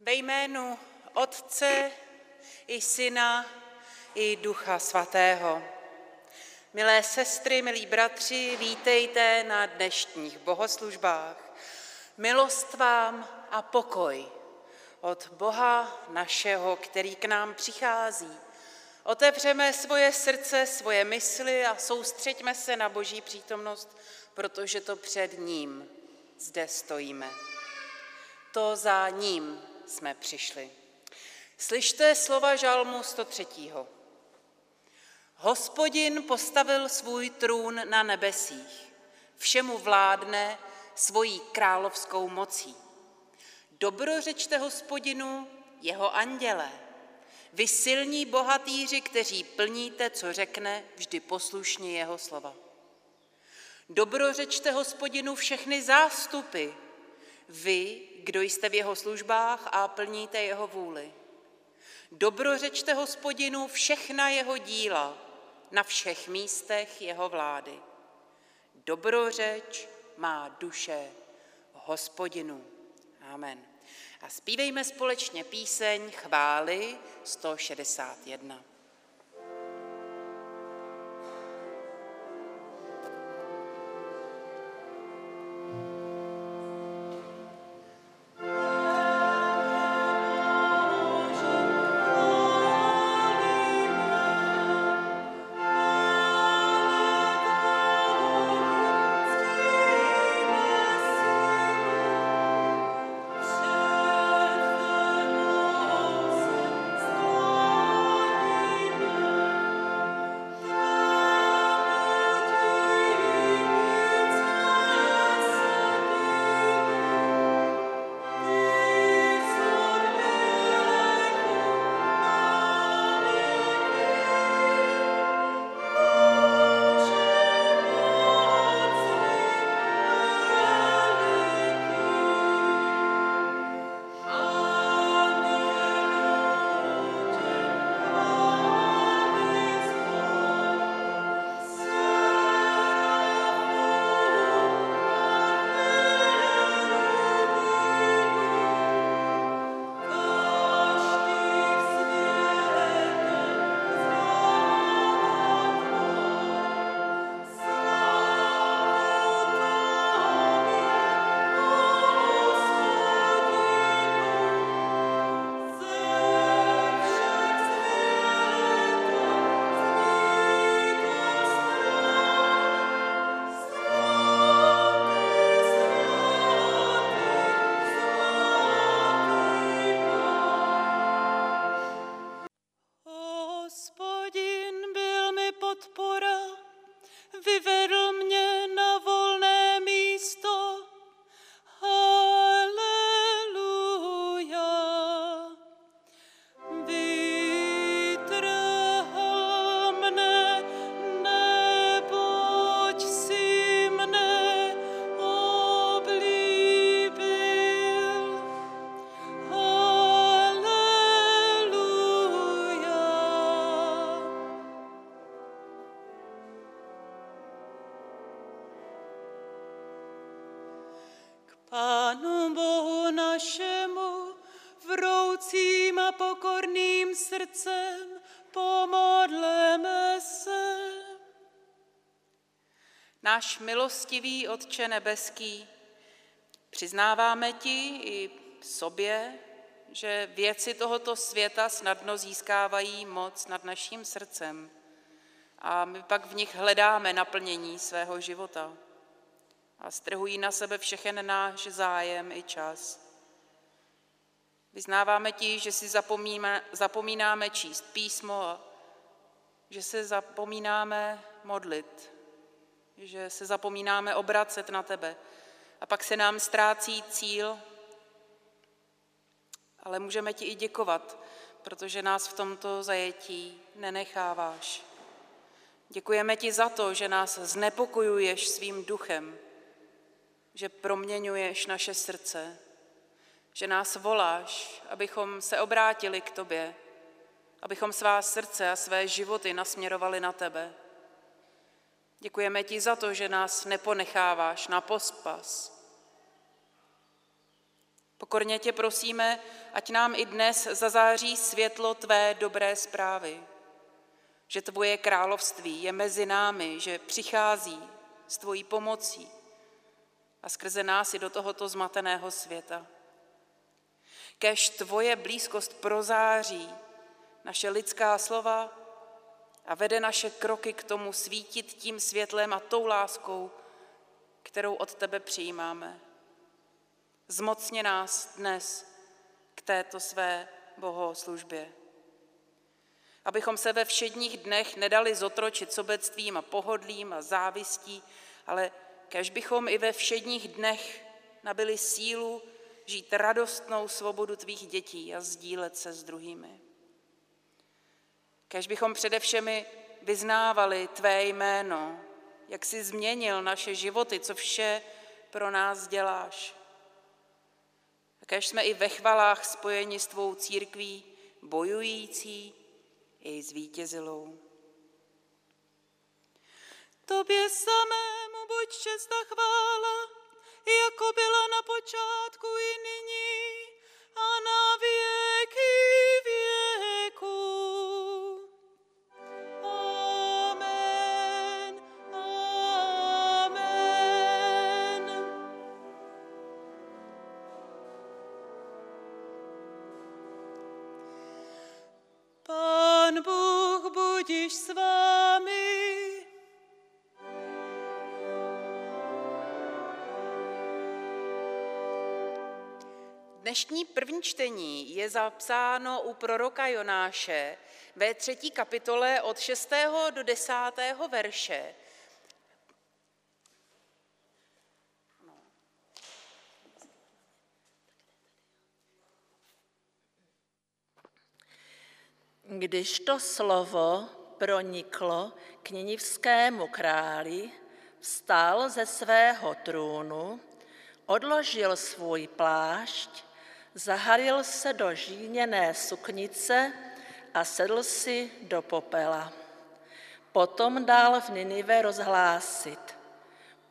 Ve jménu Otce i Syna i Ducha Svatého. Milé sestry, milí bratři, vítejte na dnešních bohoslužbách. Milost vám a pokoj od Boha našeho, který k nám přichází. Otevřeme svoje srdce, svoje mysli a soustřeďme se na Boží přítomnost, protože to před ním zde stojíme. To za ním jsme přišli. Slyšte slova žalmu 103. Hospodin postavil svůj trůn na nebesích, všemu vládne svojí královskou mocí. Dobrořečte hospodinu, jeho andělé, vy silní bohatýři, kteří plníte, co řekne, vždy poslušně jeho slova. Dobrořečte hospodinu všechny zástupy, vy, kdo jste v jeho službách a plníte jeho vůli. Dobrořečte hospodinu všechna jeho díla na všech místech jeho vlády. Dobrořeč má duše hospodinu. Amen. A zpívejme společně píseň chvály 161. Náš milostivý Otče nebeský, přiznáváme ti i sobě, že věci tohoto světa snadno získávají moc nad naším srdcem a my pak v nich hledáme naplnění svého života a strhují na sebe všechen náš zájem i čas. Vyznáváme ti, že si zapomínáme, zapomínáme číst písmo a že se zapomínáme modlit, že se zapomínáme obracet na tebe a pak se nám ztrácí cíl, ale můžeme ti i děkovat, protože nás v tomto zajetí nenecháváš. Děkujeme ti za to, že nás znepokojuješ svým duchem, že proměňuješ naše srdce, že nás voláš, abychom se obrátili k tobě, abychom svá srdce a své životy nasměrovali na tebe. Děkujeme ti za to, že nás neponecháváš na pospas. Pokorně tě prosíme, ať nám i dnes zazáří světlo tvé dobré zprávy, že tvoje království je mezi námi, že přichází s tvojí pomocí a skrze nás i do tohoto zmateného světa. Kež tvoje blízkost prozáří naše lidská slova a vede naše kroky k tomu svítit tím světlem a tou láskou, kterou od tebe přijímáme. Zmocně nás dnes k této své bohoslužbě. Abychom se ve všedních dnech nedali zotročit sobectvím a pohodlím a závistí, ale kež bychom i ve všedních dnech nabili sílu žít radostnou svobodu tvých dětí a sdílet se s druhými. Kež bychom především vyznávali tvé jméno, jak jsi změnil naše životy, co vše pro nás děláš. A kež jsme i ve chvalách spojeni s tvou církví, bojující i zvítězilou. Tobě samému buď čest chvála, jako byla na počátku i nyní a na věky Dnešní první čtení je zapsáno u proroka Jonáše ve třetí kapitole od 6. do 10. verše. Když to slovo proniklo k ninivskému králi, vstal ze svého trůnu, odložil svůj plášť, zahalil se do žíněné suknice a sedl si do popela. Potom dal v Ninive rozhlásit.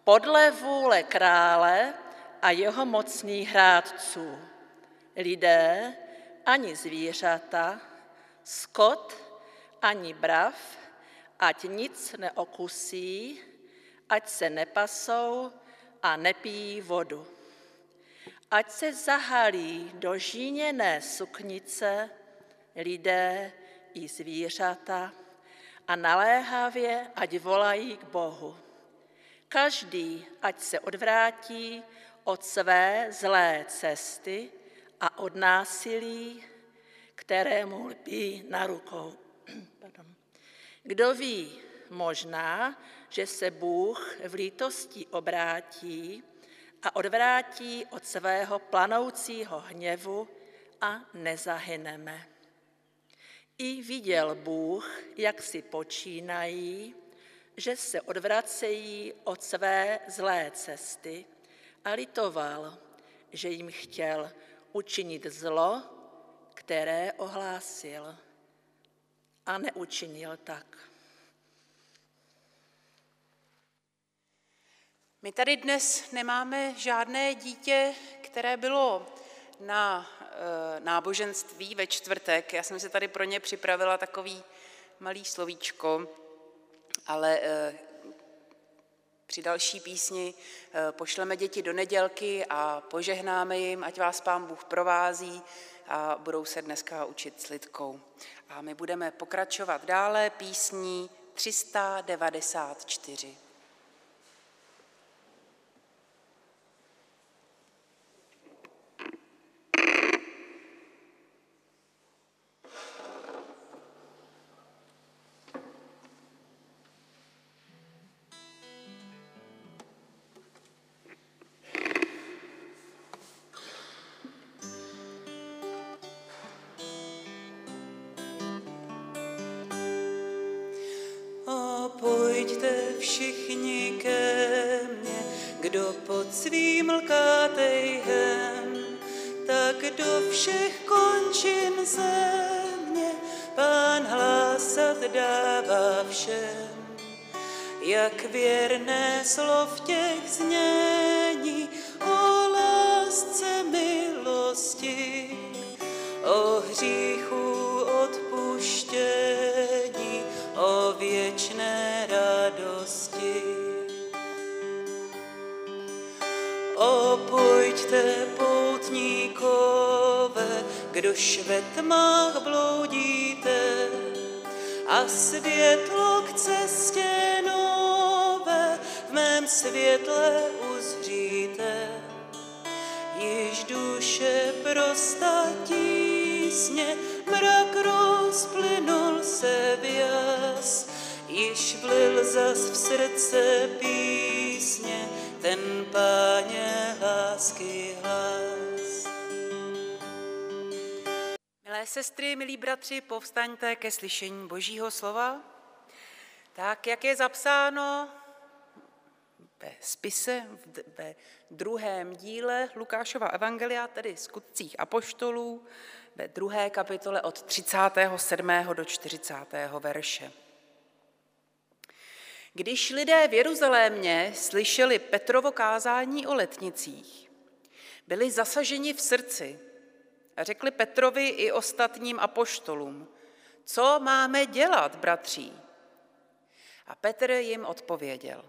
Podle vůle krále a jeho mocných hrádců. Lidé ani zvířata, skot ani brav, ať nic neokusí, ať se nepasou a nepijí vodu. Ať se zahalí do žíněné suknice lidé i zvířata a naléhavě ať volají k Bohu. Každý, ať se odvrátí od své zlé cesty a od násilí, kterému lpí na rukou. Kdo ví, možná, že se Bůh v lítosti obrátí a odvrátí od svého planoucího hněvu a nezahyneme. I viděl Bůh, jak si počínají, že se odvracejí od své zlé cesty a litoval, že jim chtěl učinit zlo, které ohlásil a neučinil tak. My tady dnes nemáme žádné dítě, které bylo na e, náboženství ve čtvrtek. Já jsem si tady pro ně připravila takový malý slovíčko, ale e, při další písni e, pošleme děti do nedělky a požehnáme jim, ať vás Pán Bůh provází a budou se dneska učit s lidkou. A my budeme pokračovat dále písní 394. duše prosta tísně, mrak rozplynul se jas, již vlil zas v srdce písně ten páně lásky hlas. Milé sestry, milí bratři, povstaňte ke slyšení Božího slova. Tak, jak je zapsáno ve spise, ve druhém díle Lukášova evangelia, tedy skutcích apoštolů, ve druhé kapitole od 37. do 40. verše. Když lidé v Jeruzalémě slyšeli Petrovo kázání o letnicích, byli zasaženi v srdci a řekli Petrovi i ostatním apoštolům, co máme dělat, bratří? A Petr jim odpověděl,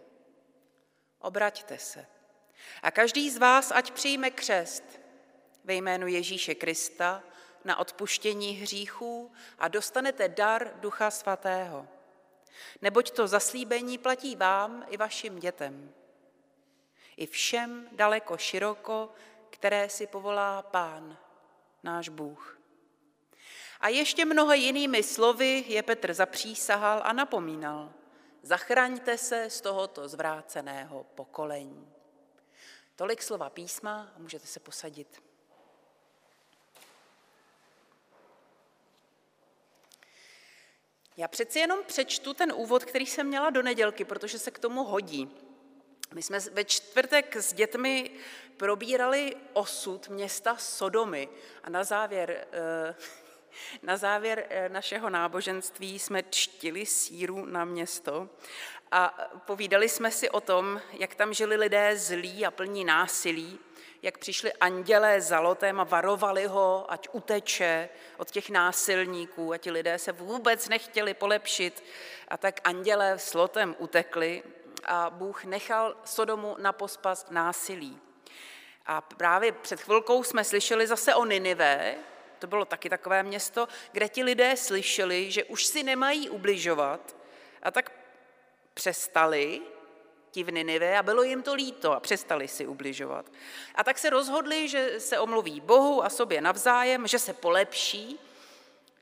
obraťte se a každý z vás ať přijme křest ve jménu Ježíše Krista na odpuštění hříchů a dostanete dar Ducha Svatého. Neboť to zaslíbení platí vám i vašim dětem. I všem daleko široko, které si povolá Pán, náš Bůh. A ještě mnoha jinými slovy je Petr zapřísahal a napomínal. Zachraňte se z tohoto zvráceného pokolení. Tolik slova písma a můžete se posadit. Já přeci jenom přečtu ten úvod, který jsem měla do nedělky, protože se k tomu hodí. My jsme ve čtvrtek s dětmi probírali osud města Sodomy a na závěr, eh, na závěr eh, našeho náboženství jsme čtili síru na město a povídali jsme si o tom, jak tam žili lidé zlí a plní násilí, jak přišli andělé za lotem a varovali ho, ať uteče od těch násilníků a ti lidé se vůbec nechtěli polepšit a tak andělé s lotem utekli a Bůh nechal Sodomu na pospas násilí. A právě před chvilkou jsme slyšeli zase o Ninive, to bylo taky takové město, kde ti lidé slyšeli, že už si nemají ubližovat a tak přestali ti v Ninive a bylo jim to líto a přestali si ubližovat. A tak se rozhodli, že se omluví Bohu a sobě navzájem, že se polepší.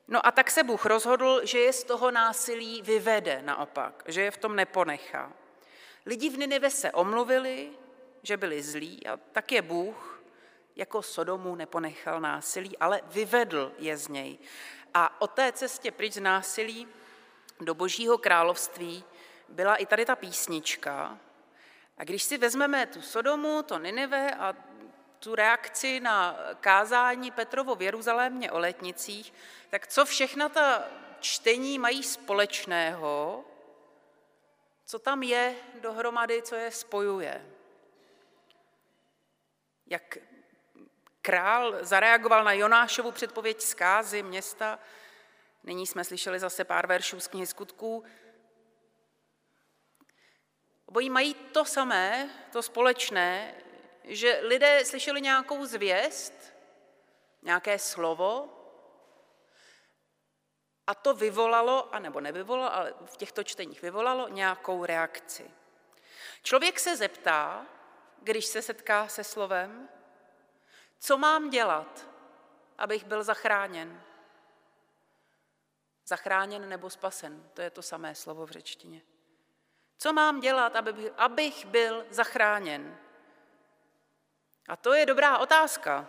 No a tak se Bůh rozhodl, že je z toho násilí vyvede naopak, že je v tom neponechá. Lidi v Ninive se omluvili, že byli zlí a tak je Bůh jako Sodomu neponechal násilí, ale vyvedl je z něj. A o té cestě pryč z násilí do božího království byla i tady ta písnička. A když si vezmeme tu Sodomu, to Ninive a tu reakci na kázání Petrovo v Jeruzalémě o letnicích, tak co všechna ta čtení mají společného, co tam je dohromady, co je spojuje. Jak král zareagoval na Jonášovu předpověď zkázy města, nyní jsme slyšeli zase pár veršů z knihy skutků, Obojí mají to samé, to společné, že lidé slyšeli nějakou zvěst, nějaké slovo a to vyvolalo, anebo nevyvolalo, ale v těchto čteních vyvolalo nějakou reakci. Člověk se zeptá, když se setká se slovem, co mám dělat, abych byl zachráněn. Zachráněn nebo spasen, to je to samé slovo v řečtině. Co mám dělat, abych byl zachráněn? A to je dobrá otázka,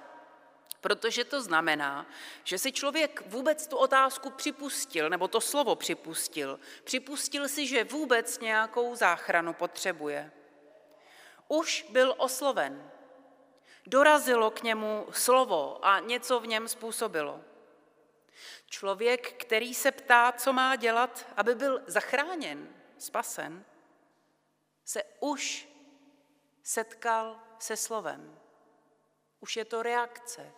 protože to znamená, že si člověk vůbec tu otázku připustil, nebo to slovo připustil. Připustil si, že vůbec nějakou záchranu potřebuje. Už byl osloven. Dorazilo k němu slovo a něco v něm způsobilo. Člověk, který se ptá, co má dělat, aby byl zachráněn, spasen, se už setkal se slovem. Už je to reakce.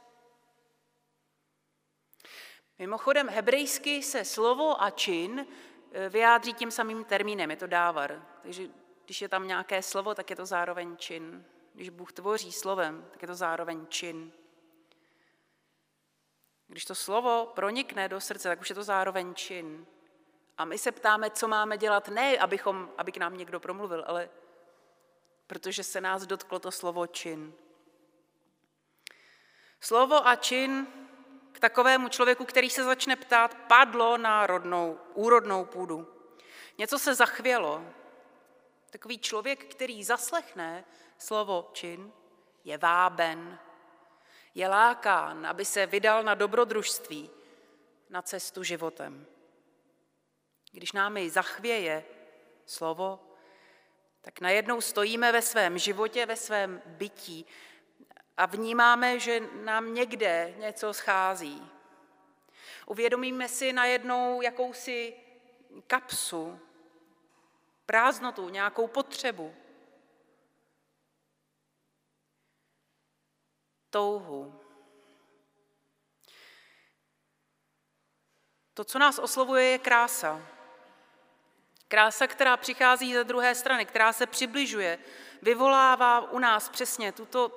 Mimochodem, hebrejsky se slovo a čin eh, vyjádří tím samým termínem, je to dávar. Takže když je tam nějaké slovo, tak je to zároveň čin. Když Bůh tvoří slovem, tak je to zároveň čin. Když to slovo pronikne do srdce, tak už je to zároveň čin. A my se ptáme, co máme dělat, ne abychom, aby k nám někdo promluvil, ale protože se nás dotklo to slovo čin. Slovo a čin k takovému člověku, který se začne ptát, padlo na rodnou, úrodnou půdu. Něco se zachvělo. Takový člověk, který zaslechne slovo čin, je váben, je lákán, aby se vydal na dobrodružství, na cestu životem. Když nám i zachvěje slovo, tak najednou stojíme ve svém životě, ve svém bytí a vnímáme, že nám někde něco schází. Uvědomíme si najednou jakousi kapsu, prázdnotu, nějakou potřebu. Touhu. To, co nás oslovuje, je krása. Krása, která přichází ze druhé strany, která se přibližuje, vyvolává u nás přesně tuto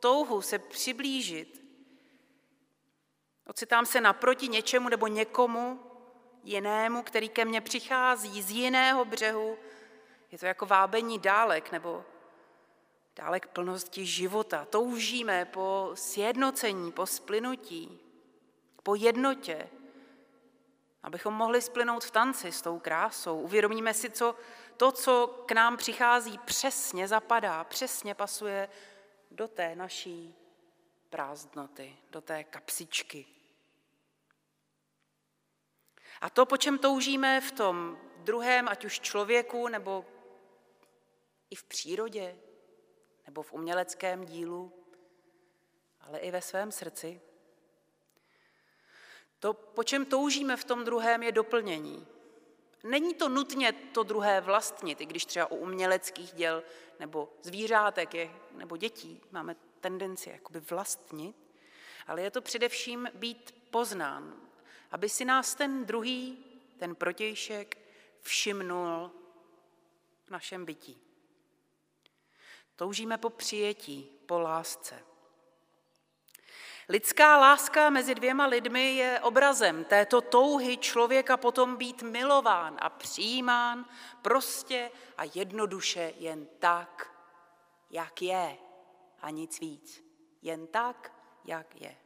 touhu se přiblížit. Ocitám se naproti něčemu nebo někomu jinému, který ke mně přichází z jiného břehu. Je to jako vábení dálek nebo dálek plnosti života. Toužíme po sjednocení, po splynutí, po jednotě, abychom mohli splynout v tanci s tou krásou. Uvědomíme si, co to, co k nám přichází, přesně zapadá, přesně pasuje do té naší prázdnoty, do té kapsičky. A to, po čem toužíme v tom druhém, ať už člověku, nebo i v přírodě, nebo v uměleckém dílu, ale i ve svém srdci, to, po čem toužíme v tom druhém, je doplnění. Není to nutně to druhé vlastnit, i když třeba u uměleckých děl nebo zvířátek je, nebo dětí máme tendenci jakoby vlastnit, ale je to především být poznán, aby si nás ten druhý, ten protějšek, všimnul v našem bytí. Toužíme po přijetí, po lásce. Lidská láska mezi dvěma lidmi je obrazem této touhy člověka potom být milován a přijímán prostě a jednoduše jen tak, jak je a nic víc. Jen tak, jak je.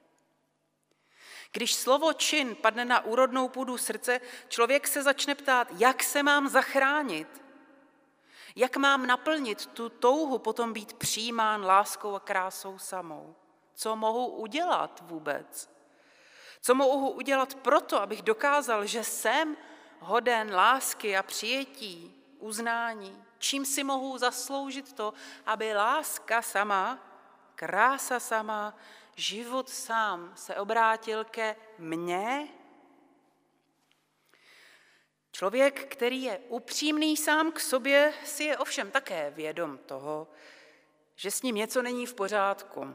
Když slovo čin padne na úrodnou půdu srdce, člověk se začne ptát, jak se mám zachránit, jak mám naplnit tu touhu potom být přijímán láskou a krásou samou. Co mohu udělat vůbec? Co mohu udělat proto, abych dokázal, že jsem hoden lásky a přijetí, uznání? Čím si mohu zasloužit to, aby láska sama, krása sama, život sám se obrátil ke mně? Člověk, který je upřímný sám k sobě, si je ovšem také vědom toho, že s ním něco není v pořádku,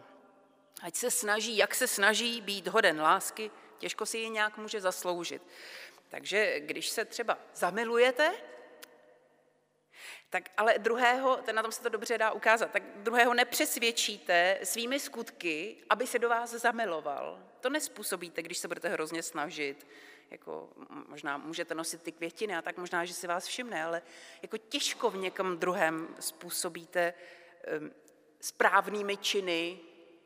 Ať se snaží, jak se snaží být hoden lásky, těžko si ji nějak může zasloužit. Takže když se třeba zamilujete, tak ale druhého, ten na tom se to dobře dá ukázat, tak druhého nepřesvědčíte svými skutky, aby se do vás zamiloval. To nespůsobíte, když se budete hrozně snažit. Jako, možná můžete nosit ty květiny a tak možná, že si vás všimne, ale jako těžko v někam druhém způsobíte správnými činy,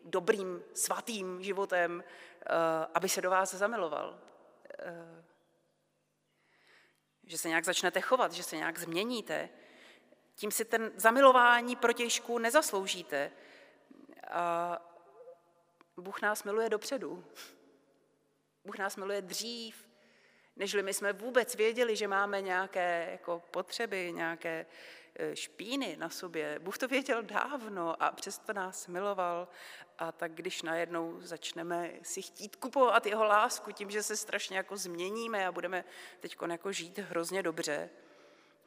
dobrým, svatým životem, eh, aby se do vás zamiloval. Eh, že se nějak začnete chovat, že se nějak změníte. Tím si ten zamilování protěžku nezasloužíte. A Bůh nás miluje dopředu. Bůh nás miluje dřív, nežli my jsme vůbec věděli, že máme nějaké jako potřeby, nějaké Eh, špíny na sobě. Bůh to věděl dávno a přesto nás miloval. A tak když najednou začneme si chtít kupovat jeho lásku tím, že se strašně jako změníme a budeme teď jako žít hrozně dobře,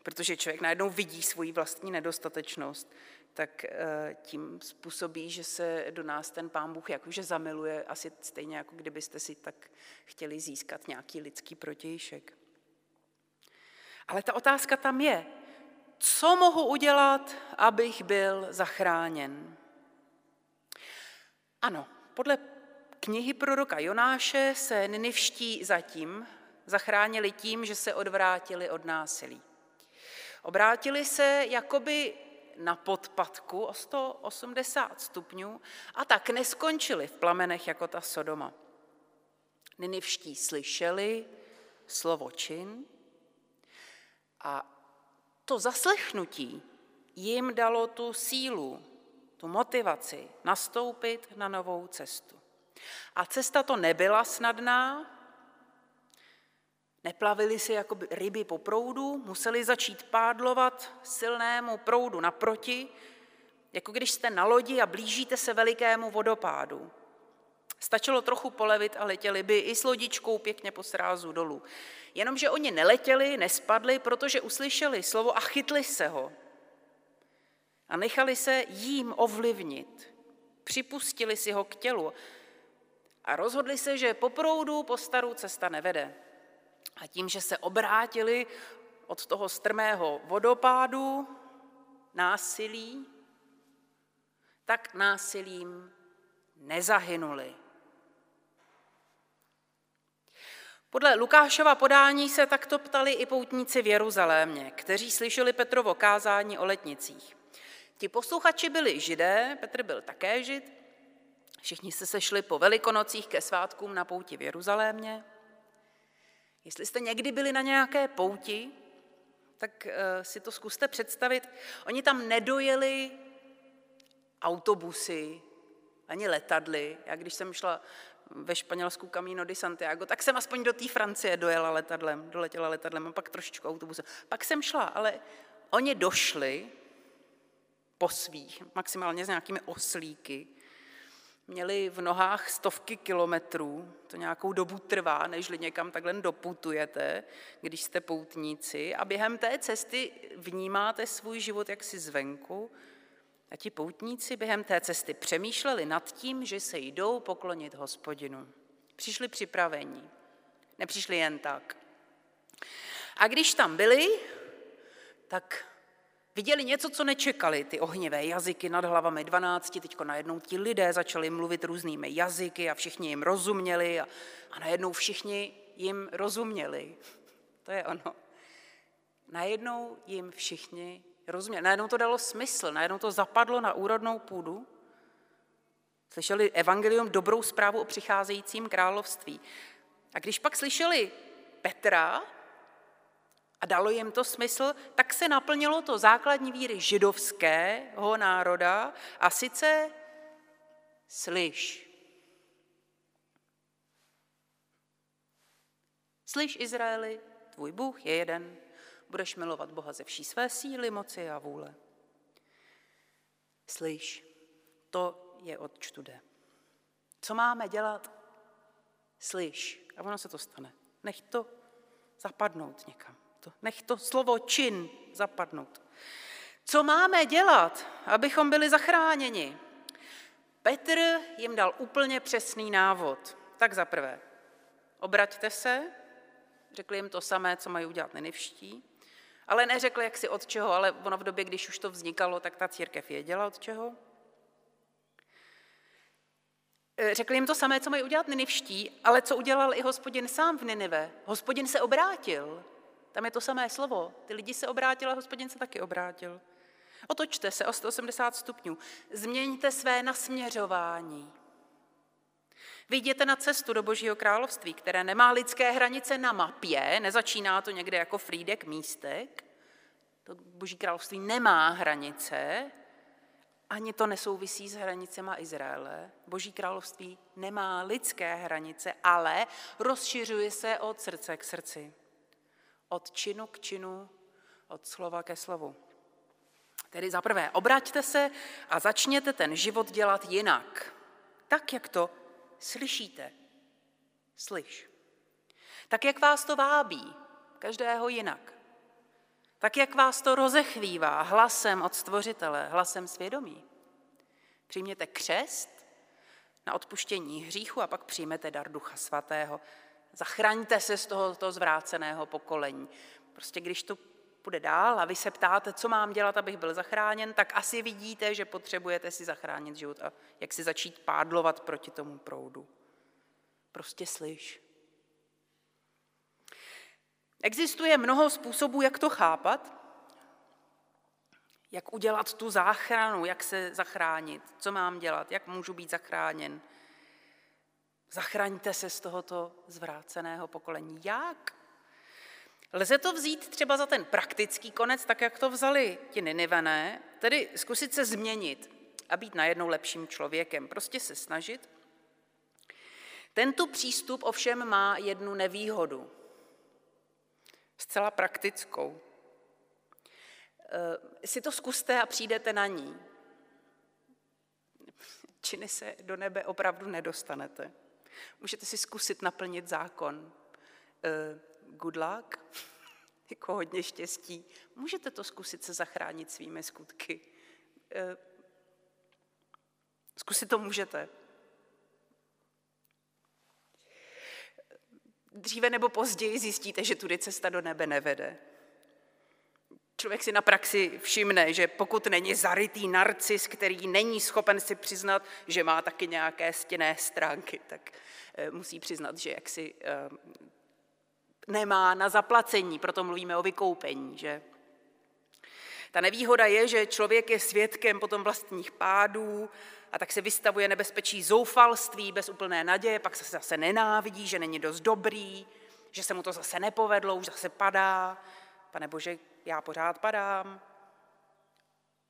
protože člověk najednou vidí svoji vlastní nedostatečnost, tak eh, tím způsobí, že se do nás ten pán Bůh jakože zamiluje, asi stejně jako kdybyste si tak chtěli získat nějaký lidský protějšek. Ale ta otázka tam je, co mohu udělat, abych byl zachráněn? Ano, podle knihy proroka Jonáše se Ninivští zatím zachránili tím, že se odvrátili od násilí. Obrátili se jakoby na podpadku o 180 stupňů a tak neskončili v plamenech jako ta Sodoma. Ninivští slyšeli slovo čin a to zaslechnutí jim dalo tu sílu, tu motivaci nastoupit na novou cestu. A cesta to nebyla snadná, neplavili si jako ryby po proudu, museli začít pádlovat silnému proudu naproti, jako když jste na lodi a blížíte se velikému vodopádu. Stačilo trochu polevit a letěli by i s lodičkou pěkně po srázu dolů. Jenomže oni neletěli, nespadli, protože uslyšeli slovo a chytli se ho. A nechali se jím ovlivnit. Připustili si ho k tělu a rozhodli se, že po proudu po starou cesta nevede. A tím, že se obrátili od toho strmého vodopádu, násilí, tak násilím nezahynuli. Podle Lukášova podání se takto ptali i poutníci v Jeruzalémě, kteří slyšeli Petrovo kázání o letnicích. Ti posluchači byli židé, Petr byl také žid, všichni se sešli po velikonocích ke svátkům na pouti v Jeruzalémě. Jestli jste někdy byli na nějaké pouti, tak eh, si to zkuste představit. Oni tam nedojeli autobusy, ani letadly. Já když jsem šla ve Španělsku Camino de Santiago, tak jsem aspoň do té Francie dojela letadlem, doletěla letadlem a pak trošičku autobusem. Pak jsem šla, ale oni došli po svých, maximálně s nějakými oslíky, měli v nohách stovky kilometrů, to nějakou dobu trvá, než někam takhle doputujete, když jste poutníci a během té cesty vnímáte svůj život jaksi zvenku a ti poutníci během té cesty přemýšleli nad tím, že se jdou poklonit hospodinu. Přišli připravení, nepřišli jen tak. A když tam byli, tak viděli něco, co nečekali, ty ohnivé jazyky nad hlavami dvanácti, teďko najednou ti lidé začali mluvit různými jazyky a všichni jim rozuměli a, a najednou všichni jim rozuměli. To je ono. Najednou jim všichni rozuměli. Najednou to dalo smysl, najednou to zapadlo na úrodnou půdu. Slyšeli evangelium, dobrou zprávu o přicházejícím království. A když pak slyšeli Petra a dalo jim to smysl, tak se naplnilo to základní víry židovského národa a sice slyš. Slyš, Izraeli, tvůj Bůh je jeden, budeš milovat Boha ze vší své síly, moci a vůle. Slyš, to je od čtude. Co máme dělat? Slyš. A ono se to stane. Nech to zapadnout někam. To, nech to slovo čin zapadnout. Co máme dělat, abychom byli zachráněni? Petr jim dal úplně přesný návod. Tak za prvé, obraťte se, řekli jim to samé, co mají udělat nenivští, ale neřekl, jak si od čeho, ale ono v době, když už to vznikalo, tak ta církev věděla od čeho. E, řekl jim to samé, co mají udělat Ninivští, ale co udělal i hospodin sám v Ninive. Hospodin se obrátil. Tam je to samé slovo. Ty lidi se obrátili, hospodin se taky obrátil. Otočte se o 180 stupňů. Změňte své nasměřování. Vyjděte na cestu do Božího království, které nemá lidské hranice na mapě, nezačíná to někde jako Frídek místek. To Boží království nemá hranice, ani to nesouvisí s hranicema Izraele. Boží království nemá lidské hranice, ale rozšiřuje se od srdce k srdci. Od činu k činu, od slova ke slovu. Tedy za prvé, obraťte se a začněte ten život dělat jinak. Tak, jak to slyšíte. Slyš. Tak jak vás to vábí, každého jinak. Tak jak vás to rozechvívá hlasem od stvořitele, hlasem svědomí. Přijměte křest na odpuštění hříchu a pak přijmete dar Ducha Svatého. Zachraňte se z tohoto zvráceného pokolení. Prostě když to půjde dál a vy se ptáte, co mám dělat, abych byl zachráněn, tak asi vidíte, že potřebujete si zachránit život a jak si začít pádlovat proti tomu proudu. Prostě slyš. Existuje mnoho způsobů, jak to chápat, jak udělat tu záchranu, jak se zachránit, co mám dělat, jak můžu být zachráněn. Zachraňte se z tohoto zvráceného pokolení. Jak? Lze to vzít třeba za ten praktický konec, tak jak to vzali ti Ninivené, tedy zkusit se změnit a být najednou lepším člověkem, prostě se snažit. Tento přístup ovšem má jednu nevýhodu, zcela praktickou. E, si to zkuste a přijdete na ní. Činy se do nebe opravdu nedostanete. Můžete si zkusit naplnit zákon. E, good luck, jako hodně štěstí. Můžete to zkusit se zachránit svými skutky. E, zkusit to můžete. Dříve nebo později zjistíte, že tudy cesta do nebe nevede. Člověk si na praxi všimne, že pokud není zarytý narcis, který není schopen si přiznat, že má taky nějaké stěné stránky, tak e, musí přiznat, že jaksi e, nemá na zaplacení, proto mluvíme o vykoupení, že? Ta nevýhoda je, že člověk je svědkem potom vlastních pádů a tak se vystavuje nebezpečí zoufalství bez úplné naděje, pak se zase nenávidí, že není dost dobrý, že se mu to zase nepovedlo, už zase padá. Pane Bože, já pořád padám.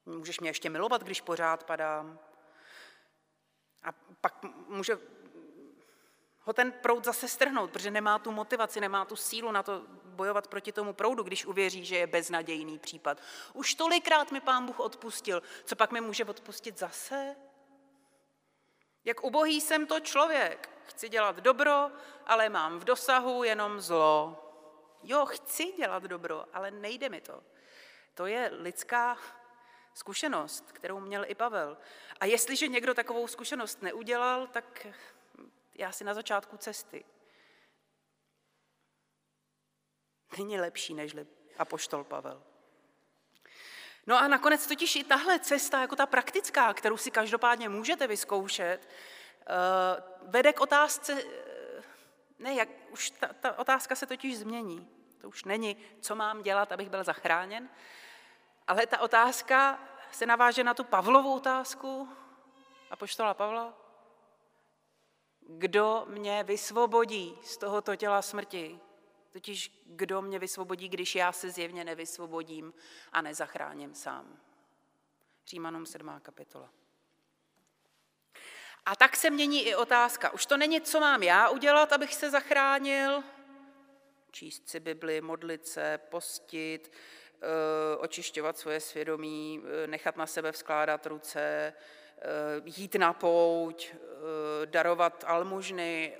Můžeš mě ještě milovat, když pořád padám. A pak může ho ten proud zase strhnout, protože nemá tu motivaci, nemá tu sílu na to bojovat proti tomu proudu, když uvěří, že je beznadějný případ. Už tolikrát mi pán Bůh odpustil, co pak mi může odpustit zase? Jak ubohý jsem to člověk. Chci dělat dobro, ale mám v dosahu jenom zlo. Jo, chci dělat dobro, ale nejde mi to. To je lidská zkušenost, kterou měl i Pavel. A jestliže někdo takovou zkušenost neudělal, tak já si na začátku cesty. Není lepší než apoštol Pavel. No a nakonec totiž i tahle cesta, jako ta praktická, kterou si každopádně můžete vyzkoušet, eh, vede k otázce, eh, ne, jak, už ta, ta otázka se totiž změní. To už není, co mám dělat, abych byl zachráněn, ale ta otázka se naváže na tu Pavlovu otázku, a poštola Pavla, kdo mě vysvobodí z tohoto těla smrti. Totiž kdo mě vysvobodí, když já se zjevně nevysvobodím a nezachráním sám. Římanům 7. kapitola. A tak se mění i otázka. Už to není, co mám já udělat, abych se zachránil. Číst si Bibli, modlit se, postit, eh, očišťovat svoje svědomí, eh, nechat na sebe vzkládat ruce, Eh, jít na pouť, darovat almužny,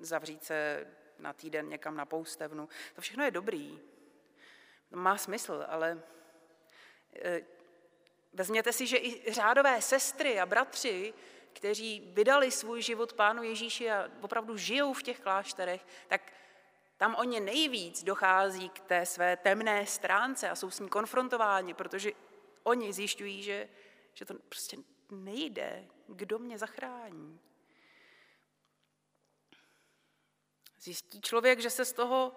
zavřít se na týden někam na poustevnu. To všechno je dobrý. Má smysl, ale vezměte si, že i řádové sestry a bratři, kteří vydali svůj život Pánu Ježíši a opravdu žijou v těch klášterech, tak tam oni nejvíc dochází k té své temné stránce a jsou s ní konfrontováni, protože oni zjišťují, že že to prostě nejde. Kdo mě zachrání? Zjistí člověk, že se z toho,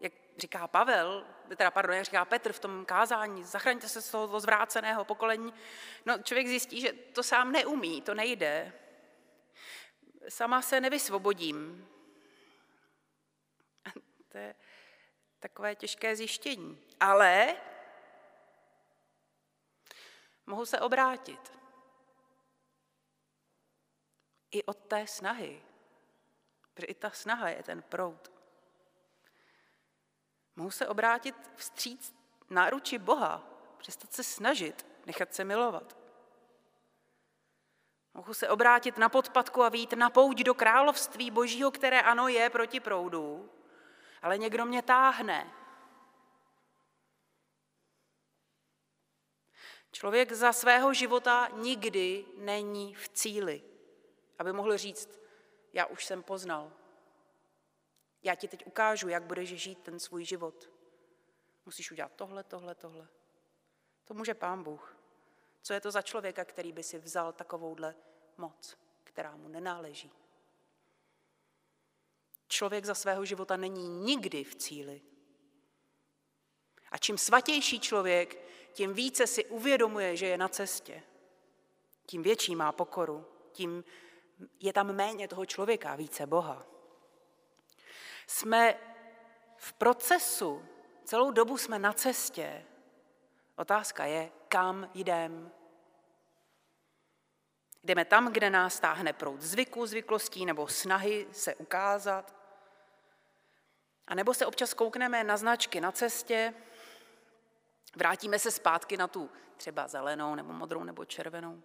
jak říká Pavel, teda pardon, jak říká Petr v tom kázání, zachraňte se z toho zvráceného pokolení, no člověk zjistí, že to sám neumí, to nejde. Sama se nevysvobodím. To je takové těžké zjištění. Ale mohu se obrátit. I od té snahy, protože i ta snaha je ten proud. Mohu se obrátit vstříc náruči Boha, přestat se snažit, nechat se milovat. Mohu se obrátit na podpadku a vít na pouť do království božího, které ano je proti proudu, ale někdo mě táhne. Člověk za svého života nikdy není v cíli, aby mohl říct, já už jsem poznal. Já ti teď ukážu, jak budeš žít ten svůj život. Musíš udělat tohle, tohle, tohle. To může pán Bůh. Co je to za člověka, který by si vzal takovouhle moc, která mu nenáleží? Člověk za svého života není nikdy v cíli. A čím svatější člověk, tím více si uvědomuje, že je na cestě. Tím větší má pokoru, tím je tam méně toho člověka, více Boha. Jsme v procesu, celou dobu jsme na cestě. Otázka je, kam jdeme. Jdeme tam, kde nás táhne proud zvyku, zvyklostí nebo snahy se ukázat. A nebo se občas koukneme na značky na cestě, vrátíme se zpátky na tu třeba zelenou nebo modrou nebo červenou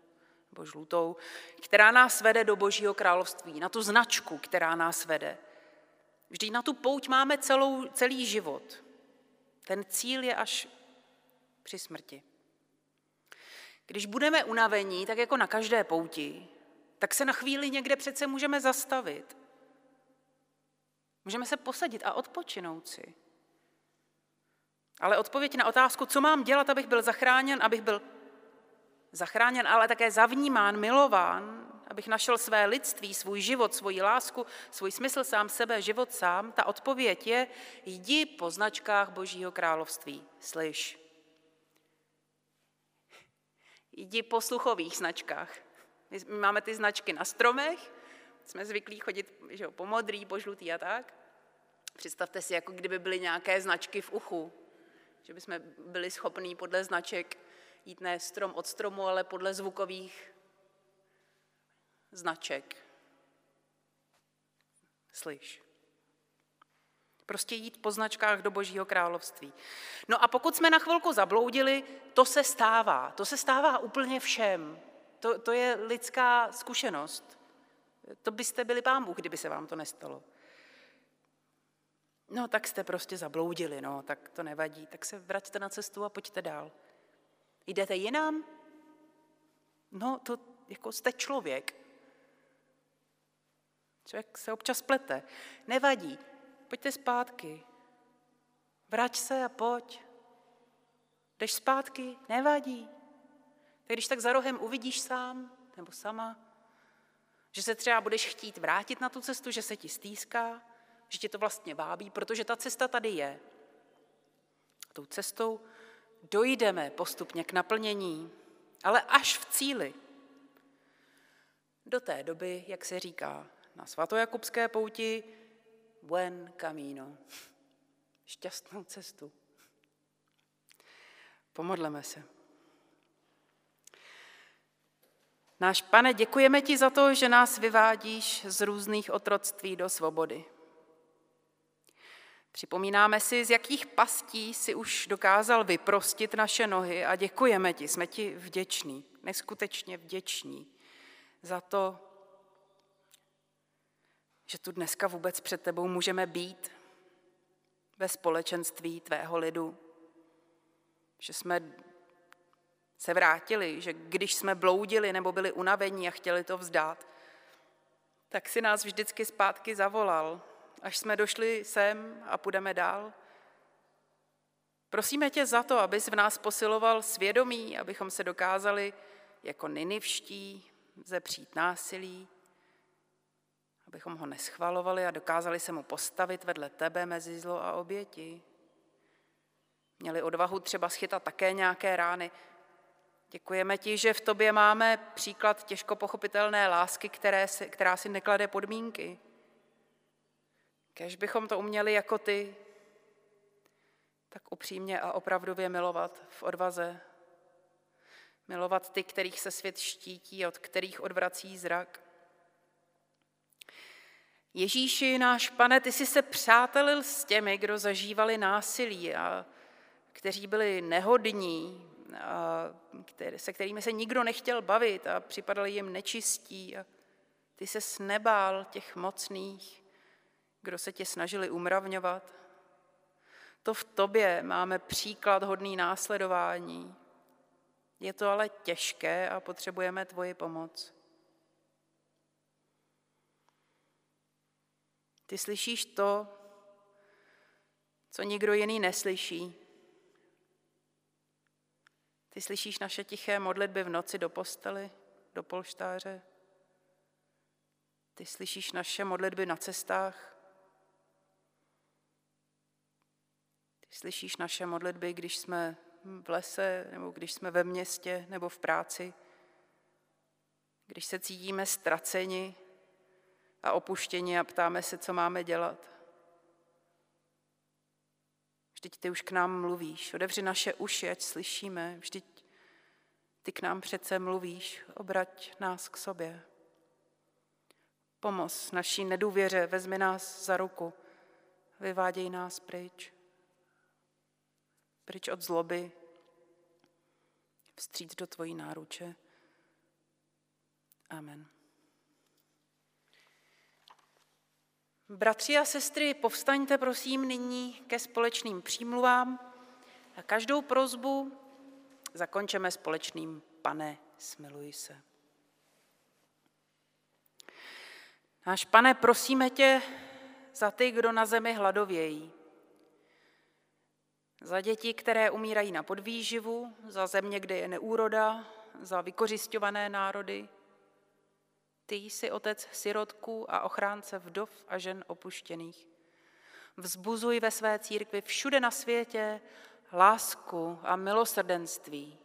nebo žlutou, která nás vede do Božího království, na tu značku, která nás vede. Vždyť na tu pouť máme celou, celý život. Ten cíl je až při smrti. Když budeme unavení, tak jako na každé pouti, tak se na chvíli někde přece můžeme zastavit. Můžeme se posadit a odpočinout si. Ale odpověď na otázku, co mám dělat, abych byl zachráněn, abych byl zachráněn, ale také zavnímán, milován, abych našel své lidství, svůj život, svoji lásku, svůj smysl sám sebe, život sám, ta odpověď je, jdi po značkách Božího království, slyš. Jdi po sluchových značkách. My máme ty značky na stromech, jsme zvyklí chodit že po modrý, po žlutý a tak. Představte si, jako kdyby byly nějaké značky v uchu, že bychom byli schopní podle značek jít ne strom od stromu, ale podle zvukových značek. Slyš. Prostě jít po značkách do Božího království. No a pokud jsme na chvilku zabloudili, to se stává. To se stává úplně všem. To, to je lidská zkušenost. To byste byli pán Bůh, kdyby se vám to nestalo. No tak jste prostě zabloudili, no, tak to nevadí. Tak se vraťte na cestu a pojďte dál. Jdete jinam? No, to jako jste člověk. Člověk se občas plete. Nevadí, pojďte zpátky. Vrať se a pojď. Jdeš zpátky, nevadí. Tak když tak za rohem uvidíš sám nebo sama, že se třeba budeš chtít vrátit na tu cestu, že se ti stýská, že tě to vlastně vábí, protože ta cesta tady je. Tou cestou dojdeme postupně k naplnění, ale až v cíli. Do té doby, jak se říká na svatojakubské pouti, buen camino, šťastnou cestu. Pomodleme se. Náš pane, děkujeme ti za to, že nás vyvádíš z různých otroctví do svobody. Připomínáme si, z jakých pastí si už dokázal vyprostit naše nohy a děkujeme ti, jsme ti vděční, neskutečně vděční za to, že tu dneska vůbec před tebou můžeme být ve společenství tvého lidu, že jsme se vrátili, že když jsme bloudili nebo byli unavení a chtěli to vzdát, tak si nás vždycky zpátky zavolal až jsme došli sem a půjdeme dál. Prosíme tě za to, abys v nás posiloval svědomí, abychom se dokázali jako ninivští zepřít násilí, abychom ho neschvalovali a dokázali se mu postavit vedle tebe mezi zlo a oběti. Měli odvahu třeba schytat také nějaké rány. Děkujeme ti, že v tobě máme příklad těžko pochopitelné lásky, které si, která si neklade podmínky. Kež bychom to uměli jako ty, tak upřímně a opravdově milovat v odvaze. Milovat ty, kterých se svět štítí, od kterých odvrací zrak. Ježíši, náš pane, ty jsi se přátelil s těmi, kdo zažívali násilí a kteří byli nehodní, se kterými se nikdo nechtěl bavit a připadali jim nečistí. A ty se snebál těch mocných, kdo se tě snažili umravňovat. To v tobě máme příklad hodný následování. Je to ale těžké a potřebujeme tvoji pomoc. Ty slyšíš to, co nikdo jiný neslyší. Ty slyšíš naše tiché modlitby v noci do postely, do polštáře. Ty slyšíš naše modlitby na cestách. Ty slyšíš naše modlitby, když jsme v lese, nebo když jsme ve městě, nebo v práci. Když se cítíme ztraceni a opuštěni a ptáme se, co máme dělat. Vždyť ty už k nám mluvíš. Odevři naše uši, ať slyšíme. Vždyť ty k nám přece mluvíš. Obrať nás k sobě. Pomoz naší nedůvěře, vezmi nás za ruku. Vyváděj nás pryč. Pryč od zloby. Vstříc do tvojí náruče. Amen. Bratři a sestry, povstaňte prosím nyní ke společným přímluvám a každou prozbu zakončeme společným Pane, smiluj se. Náš pane, prosíme tě za ty, kdo na zemi hladovějí. Za děti, které umírají na podvýživu, za země, kde je neúroda, za vykořišťované národy, ty jsi otec sirotků a ochránce vdov a žen opuštěných. Vzbuzuj ve své církvi všude na světě lásku a milosrdenství.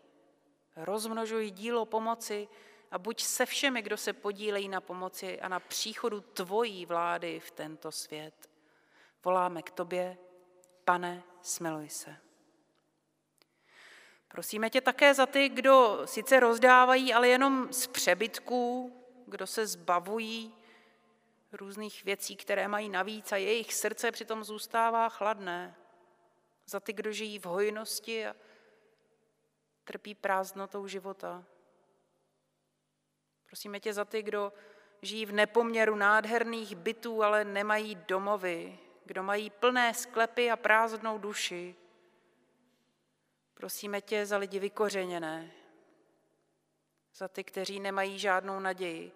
Rozmnožuj dílo pomoci a buď se všemi, kdo se podílejí na pomoci a na příchodu tvojí vlády v tento svět. Voláme k tobě, pane, smiluj se. Prosíme tě také za ty, kdo sice rozdávají, ale jenom z přebytků, kdo se zbavují různých věcí, které mají navíc a jejich srdce přitom zůstává chladné. Za ty, kdo žijí v hojnosti a trpí prázdnotou života. Prosíme tě za ty, kdo žijí v nepoměru nádherných bytů, ale nemají domovy, kdo mají plné sklepy a prázdnou duši. Prosíme tě za lidi vykořeněné, za ty, kteří nemají žádnou naději,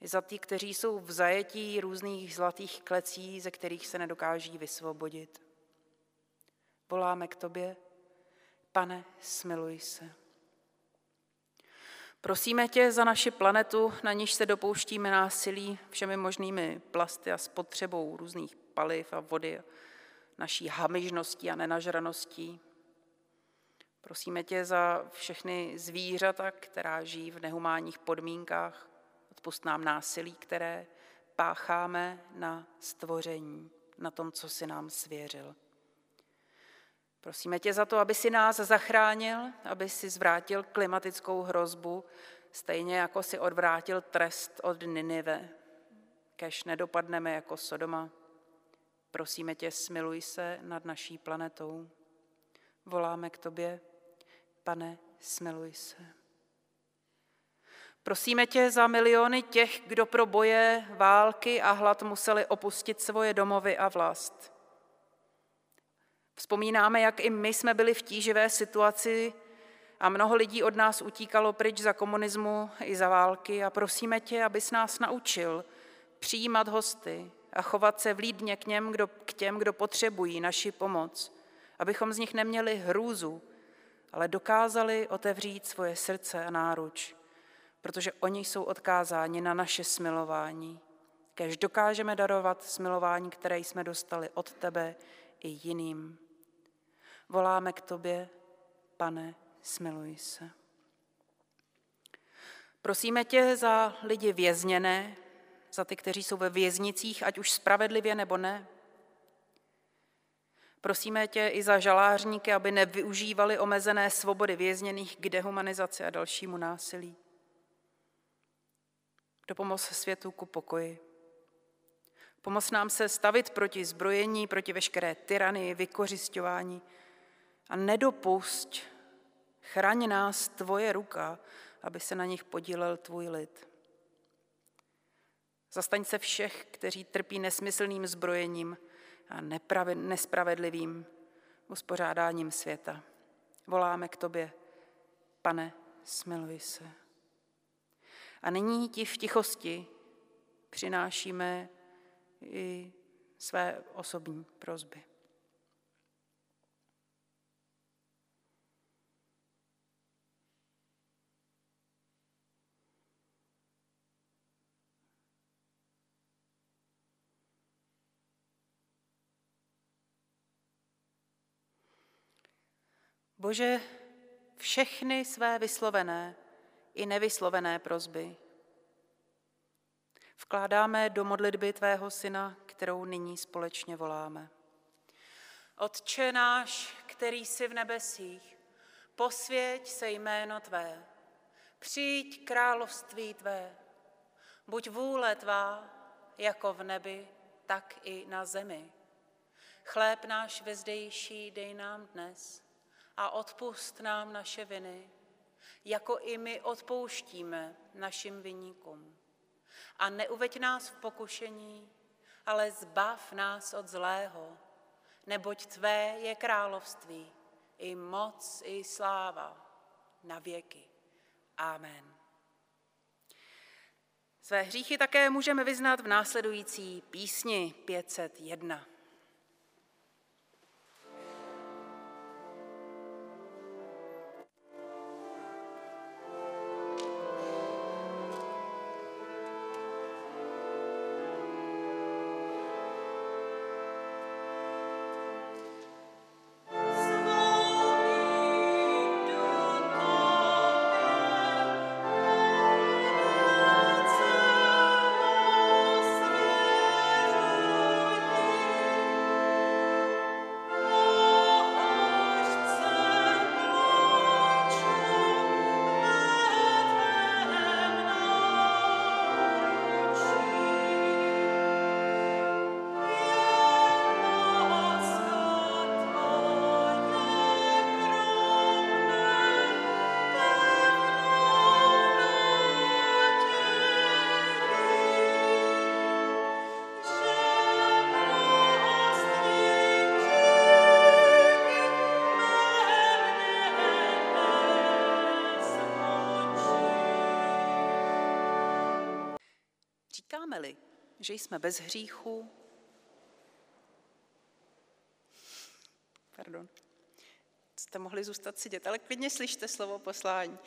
i za ty, kteří jsou v zajetí různých zlatých klecí, ze kterých se nedokáží vysvobodit. Voláme k tobě, pane, smiluj se. Prosíme tě za naši planetu, na níž se dopouštíme násilí všemi možnými plasty a spotřebou různých paliv a vody, naší hamižností a nenažraností. Prosíme tě za všechny zvířata, která žijí v nehumánních podmínkách. Odpust nám násilí, které pácháme na stvoření, na tom, co si nám svěřil. Prosíme tě za to, aby si nás zachránil, aby si zvrátil klimatickou hrozbu, stejně jako si odvrátil trest od Ninive, kež nedopadneme jako Sodoma. Prosíme tě, smiluj se nad naší planetou. Voláme k tobě, pane, smiluj se. Prosíme tě za miliony těch, kdo pro boje, války a hlad museli opustit svoje domovy a vlast. Vzpomínáme, jak i my jsme byli v tíživé situaci a mnoho lidí od nás utíkalo pryč za komunismu i za války a prosíme tě, abys nás naučil přijímat hosty a chovat se vlídně k, něm, kdo, k těm, kdo potřebují naši pomoc, abychom z nich neměli hrůzu, ale dokázali otevřít svoje srdce a náruč, protože oni jsou odkázáni na naše smilování. Kež dokážeme darovat smilování, které jsme dostali od tebe i jiným. Voláme k tobě, pane, smiluj se. Prosíme tě za lidi vězněné, za ty, kteří jsou ve věznicích, ať už spravedlivě nebo ne. Prosíme tě i za žalářníky, aby nevyužívali omezené svobody vězněných k dehumanizaci a dalšímu násilí. Dopomoz světu ku pokoji. Pomoz nám se stavit proti zbrojení, proti veškeré tyranii, vykořišťování, a nedopusť, chraň nás tvoje ruka, aby se na nich podílel tvůj lid. Zastaň se všech, kteří trpí nesmyslným zbrojením a nespravedlivým uspořádáním světa. Voláme k tobě, Pane, smiluj se. A nyní ti v tichosti přinášíme i své osobní prozby. Bože, všechny své vyslovené i nevyslovené prozby vkládáme do modlitby Tvého Syna, kterou nyní společně voláme. Otče náš, který jsi v nebesích, posvěť se jméno Tvé, přijď království Tvé, buď vůle Tvá, jako v nebi, tak i na zemi. Chléb náš vezdejší dej nám dnes a odpust nám naše viny, jako i my odpouštíme našim viníkům. A neuveď nás v pokušení, ale zbav nás od zlého, neboť Tvé je království, i moc, i sláva na věky. Amen. Své hříchy také můžeme vyznat v následující písni 501. že jsme bez hříchu, pardon, jste mohli zůstat sedět, ale klidně slyšte slovo poslání.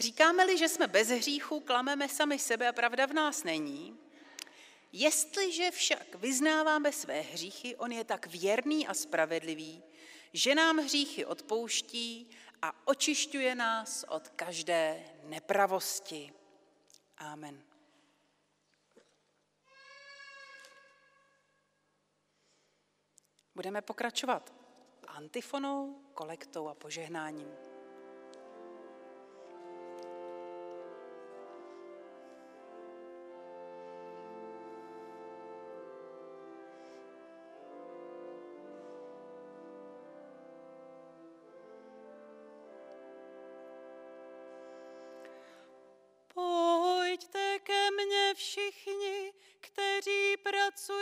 Říkáme-li, že jsme bez hříchu, klameme sami sebe a pravda v nás není. Jestliže však vyznáváme své hříchy, on je tak věrný a spravedlivý, že nám hříchy odpouští a očišťuje nás od každé nepravosti. Amen. Budeme pokračovat antifonou, kolektou a požehnáním. Pojďte ke mně všichni, kteří pracujete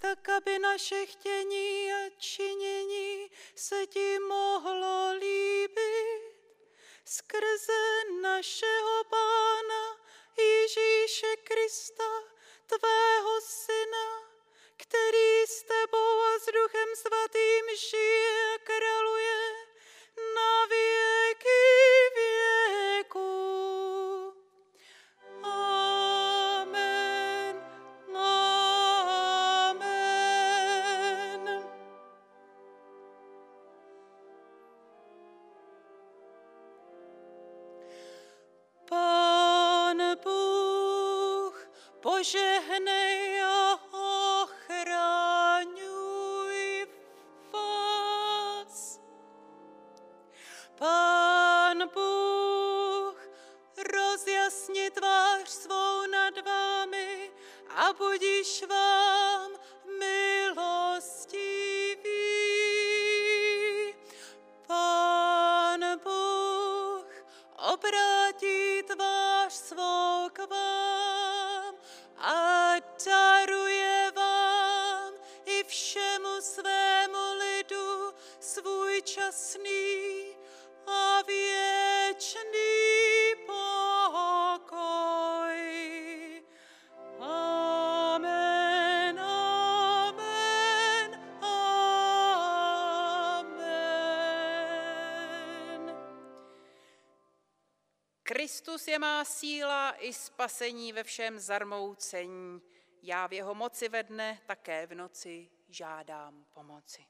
tak aby naše chtění a činění se ti mohlo líbit skrze našeho Pána Ježíše Krista, tvého syna, který s tebou a s duchem svatým žije a králuje na věky věku. Požehnej a ochraňuj vás. Pán Bůh rozjasni tvář svou nad vámi a budíš vám Kristus je má síla i spasení ve všem zarmoucení. Já v jeho moci ve dne také v noci žádám pomoci.